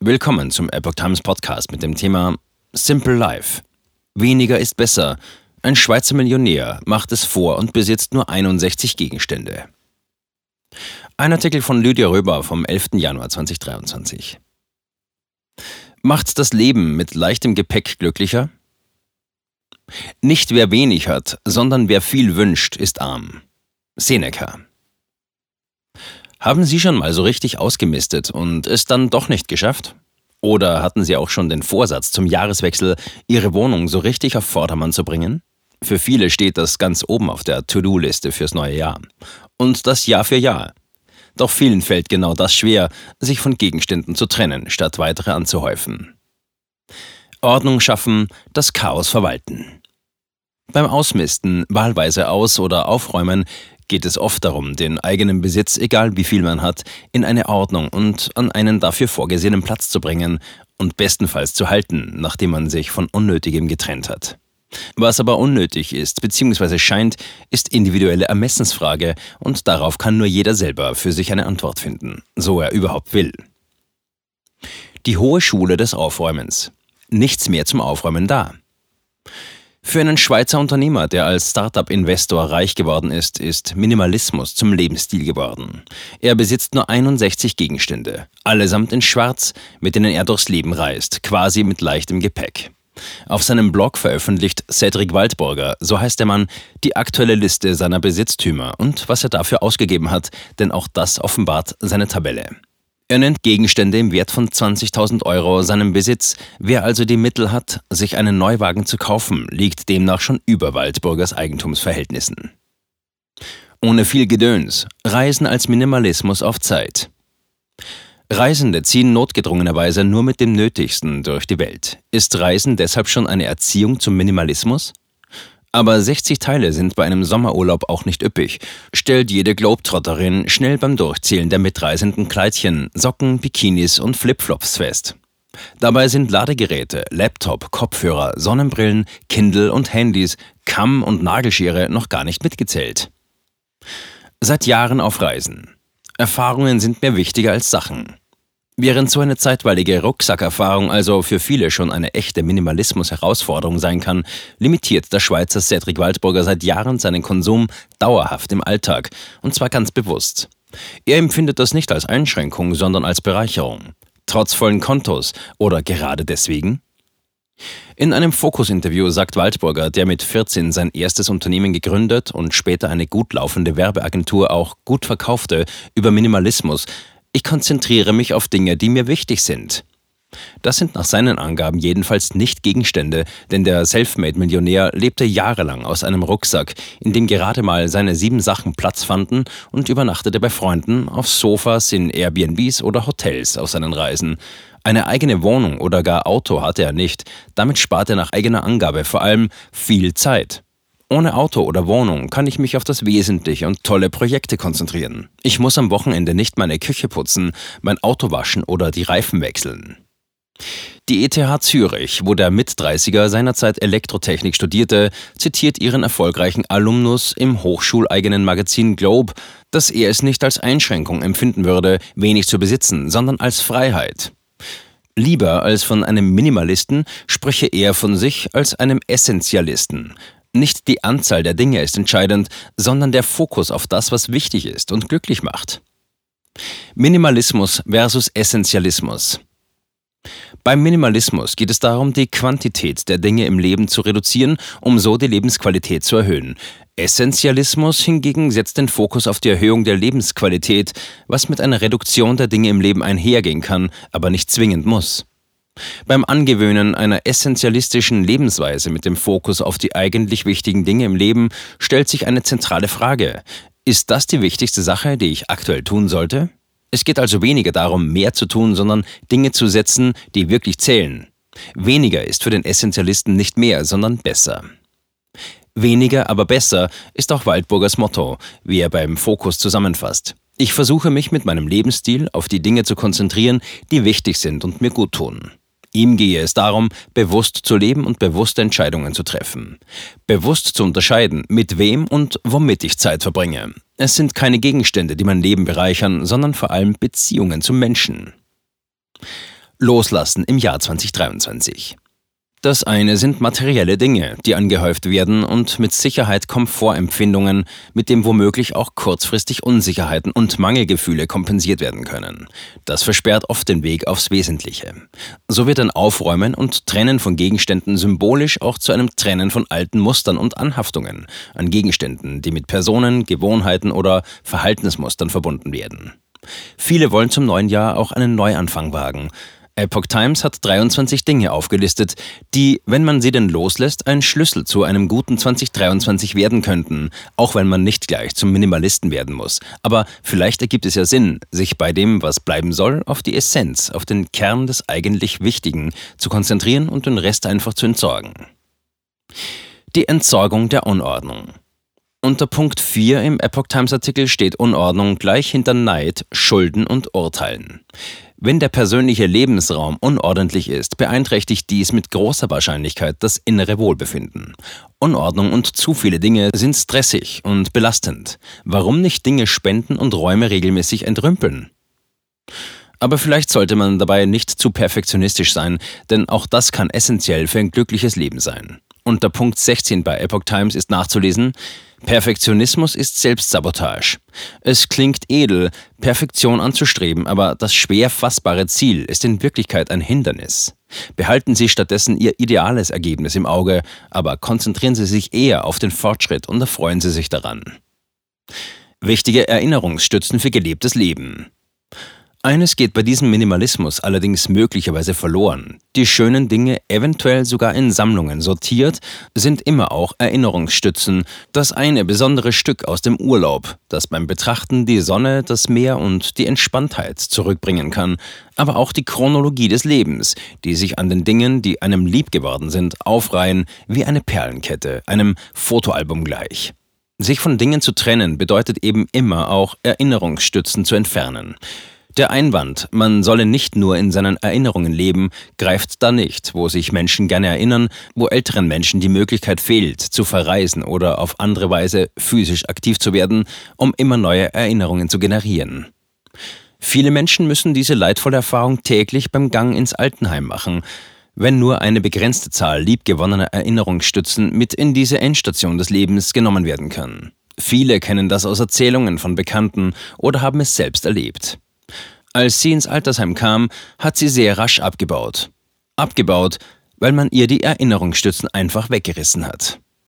Willkommen zum Epoch Times Podcast mit dem Thema Simple Life. Weniger ist besser. Ein Schweizer Millionär macht es vor und besitzt nur 61 Gegenstände. Ein Artikel von Lydia Röber vom 11. Januar 2023. Macht das Leben mit leichtem Gepäck glücklicher? Nicht wer wenig hat, sondern wer viel wünscht, ist arm. Seneca. Haben Sie schon mal so richtig ausgemistet und es dann doch nicht geschafft? Oder hatten Sie auch schon den Vorsatz, zum Jahreswechsel Ihre Wohnung so richtig auf Vordermann zu bringen? Für viele steht das ganz oben auf der To-Do-Liste fürs neue Jahr. Und das Jahr für Jahr. Doch vielen fällt genau das schwer, sich von Gegenständen zu trennen, statt weitere anzuhäufen. Ordnung schaffen, das Chaos verwalten. Beim Ausmisten, wahlweise aus- oder aufräumen, geht es oft darum, den eigenen Besitz, egal wie viel man hat, in eine Ordnung und an einen dafür vorgesehenen Platz zu bringen und bestenfalls zu halten, nachdem man sich von Unnötigem getrennt hat. Was aber unnötig ist bzw. scheint, ist individuelle Ermessensfrage und darauf kann nur jeder selber für sich eine Antwort finden, so er überhaupt will. Die hohe Schule des Aufräumens. Nichts mehr zum Aufräumen da. Für einen Schweizer Unternehmer, der als Startup-Investor reich geworden ist, ist Minimalismus zum Lebensstil geworden. Er besitzt nur 61 Gegenstände, allesamt in Schwarz, mit denen er durchs Leben reist, quasi mit leichtem Gepäck. Auf seinem Blog veröffentlicht Cedric Waldburger, so heißt der Mann, die aktuelle Liste seiner Besitztümer und was er dafür ausgegeben hat, denn auch das offenbart seine Tabelle. Er nennt Gegenstände im Wert von 20.000 Euro seinem Besitz. Wer also die Mittel hat, sich einen Neuwagen zu kaufen, liegt demnach schon über Waldburgers Eigentumsverhältnissen. Ohne viel Gedöns. Reisen als Minimalismus auf Zeit. Reisende ziehen notgedrungenerweise nur mit dem Nötigsten durch die Welt. Ist Reisen deshalb schon eine Erziehung zum Minimalismus? Aber 60 Teile sind bei einem Sommerurlaub auch nicht üppig, stellt jede Globetrotterin schnell beim Durchzählen der mitreisenden Kleidchen, Socken, Bikinis und Flipflops fest. Dabei sind Ladegeräte, Laptop, Kopfhörer, Sonnenbrillen, Kindle und Handys, Kamm und Nagelschere noch gar nicht mitgezählt. Seit Jahren auf Reisen. Erfahrungen sind mir wichtiger als Sachen. Während so eine zeitweilige Rucksackerfahrung also für viele schon eine echte Minimalismus-Herausforderung sein kann, limitiert der Schweizer Cedric Waldburger seit Jahren seinen Konsum dauerhaft im Alltag, und zwar ganz bewusst. Er empfindet das nicht als Einschränkung, sondern als Bereicherung. Trotz vollen Kontos oder gerade deswegen? In einem Fokus-Interview sagt Waldburger, der mit 14 sein erstes Unternehmen gegründet und später eine gut laufende Werbeagentur auch gut verkaufte, über Minimalismus, ich konzentriere mich auf Dinge, die mir wichtig sind. Das sind nach seinen Angaben jedenfalls nicht Gegenstände, denn der Selfmade-Millionär lebte jahrelang aus einem Rucksack, in dem gerade mal seine sieben Sachen Platz fanden und übernachtete bei Freunden auf Sofas in Airbnbs oder Hotels auf seinen Reisen. Eine eigene Wohnung oder gar Auto hatte er nicht, damit spart er nach eigener Angabe vor allem viel Zeit. Ohne Auto oder Wohnung kann ich mich auf das Wesentliche und tolle Projekte konzentrieren. Ich muss am Wochenende nicht meine Küche putzen, mein Auto waschen oder die Reifen wechseln. Die ETH Zürich, wo der Mit-30er seinerzeit Elektrotechnik studierte, zitiert ihren erfolgreichen Alumnus im hochschuleigenen Magazin Globe, dass er es nicht als Einschränkung empfinden würde, wenig zu besitzen, sondern als Freiheit. Lieber als von einem Minimalisten spreche er von sich als einem Essentialisten, nicht die Anzahl der Dinge ist entscheidend, sondern der Fokus auf das, was wichtig ist und glücklich macht. Minimalismus versus Essentialismus. Beim Minimalismus geht es darum, die Quantität der Dinge im Leben zu reduzieren, um so die Lebensqualität zu erhöhen. Essentialismus hingegen setzt den Fokus auf die Erhöhung der Lebensqualität, was mit einer Reduktion der Dinge im Leben einhergehen kann, aber nicht zwingend muss. Beim Angewöhnen einer essentialistischen Lebensweise mit dem Fokus auf die eigentlich wichtigen Dinge im Leben stellt sich eine zentrale Frage. Ist das die wichtigste Sache, die ich aktuell tun sollte? Es geht also weniger darum, mehr zu tun, sondern Dinge zu setzen, die wirklich zählen. Weniger ist für den Essentialisten nicht mehr, sondern besser. Weniger, aber besser ist auch Waldburgers Motto, wie er beim Fokus zusammenfasst. Ich versuche mich mit meinem Lebensstil auf die Dinge zu konzentrieren, die wichtig sind und mir gut tun. Ihm gehe es darum, bewusst zu leben und bewusste Entscheidungen zu treffen. Bewusst zu unterscheiden, mit wem und womit ich Zeit verbringe. Es sind keine Gegenstände, die mein Leben bereichern, sondern vor allem Beziehungen zu Menschen. Loslassen im Jahr 2023. Das eine sind materielle Dinge, die angehäuft werden und mit Sicherheit Komfortempfindungen, mit dem womöglich auch kurzfristig Unsicherheiten und Mangelgefühle kompensiert werden können. Das versperrt oft den Weg aufs Wesentliche. So wird ein Aufräumen und Trennen von Gegenständen symbolisch auch zu einem Trennen von alten Mustern und Anhaftungen an Gegenständen, die mit Personen, Gewohnheiten oder Verhaltensmustern verbunden werden. Viele wollen zum neuen Jahr auch einen Neuanfang wagen, Epoch Times hat 23 Dinge aufgelistet, die, wenn man sie denn loslässt, ein Schlüssel zu einem guten 2023 werden könnten, auch wenn man nicht gleich zum Minimalisten werden muss. Aber vielleicht ergibt es ja Sinn, sich bei dem, was bleiben soll, auf die Essenz, auf den Kern des eigentlich Wichtigen zu konzentrieren und den Rest einfach zu entsorgen. Die Entsorgung der Unordnung. Unter Punkt 4 im Epoch Times Artikel steht Unordnung gleich hinter Neid, Schulden und Urteilen. Wenn der persönliche Lebensraum unordentlich ist, beeinträchtigt dies mit großer Wahrscheinlichkeit das innere Wohlbefinden. Unordnung und zu viele Dinge sind stressig und belastend. Warum nicht Dinge spenden und Räume regelmäßig entrümpeln? Aber vielleicht sollte man dabei nicht zu perfektionistisch sein, denn auch das kann essentiell für ein glückliches Leben sein. Unter Punkt 16 bei Epoch Times ist nachzulesen, Perfektionismus ist Selbstsabotage. Es klingt edel, Perfektion anzustreben, aber das schwer fassbare Ziel ist in Wirklichkeit ein Hindernis. Behalten Sie stattdessen Ihr ideales Ergebnis im Auge, aber konzentrieren Sie sich eher auf den Fortschritt und erfreuen Sie sich daran. Wichtige Erinnerungsstützen für gelebtes Leben. Eines geht bei diesem Minimalismus allerdings möglicherweise verloren. Die schönen Dinge, eventuell sogar in Sammlungen sortiert, sind immer auch Erinnerungsstützen, das eine besondere Stück aus dem Urlaub, das beim Betrachten die Sonne, das Meer und die Entspanntheit zurückbringen kann, aber auch die Chronologie des Lebens, die sich an den Dingen, die einem lieb geworden sind, aufreihen wie eine Perlenkette, einem Fotoalbum gleich. Sich von Dingen zu trennen bedeutet eben immer auch Erinnerungsstützen zu entfernen. Der Einwand, man solle nicht nur in seinen Erinnerungen leben, greift da nicht, wo sich Menschen gerne erinnern, wo älteren Menschen die Möglichkeit fehlt, zu verreisen oder auf andere Weise physisch aktiv zu werden, um immer neue Erinnerungen zu generieren. Viele Menschen müssen diese leidvolle Erfahrung täglich beim Gang ins Altenheim machen, wenn nur eine begrenzte Zahl liebgewonnener Erinnerungsstützen mit in diese Endstation des Lebens genommen werden kann. Viele kennen das aus Erzählungen von Bekannten oder haben es selbst erlebt. Als sie ins Altersheim kam, hat sie sehr rasch abgebaut. Abgebaut, weil man ihr die Erinnerungsstützen einfach weggerissen hat.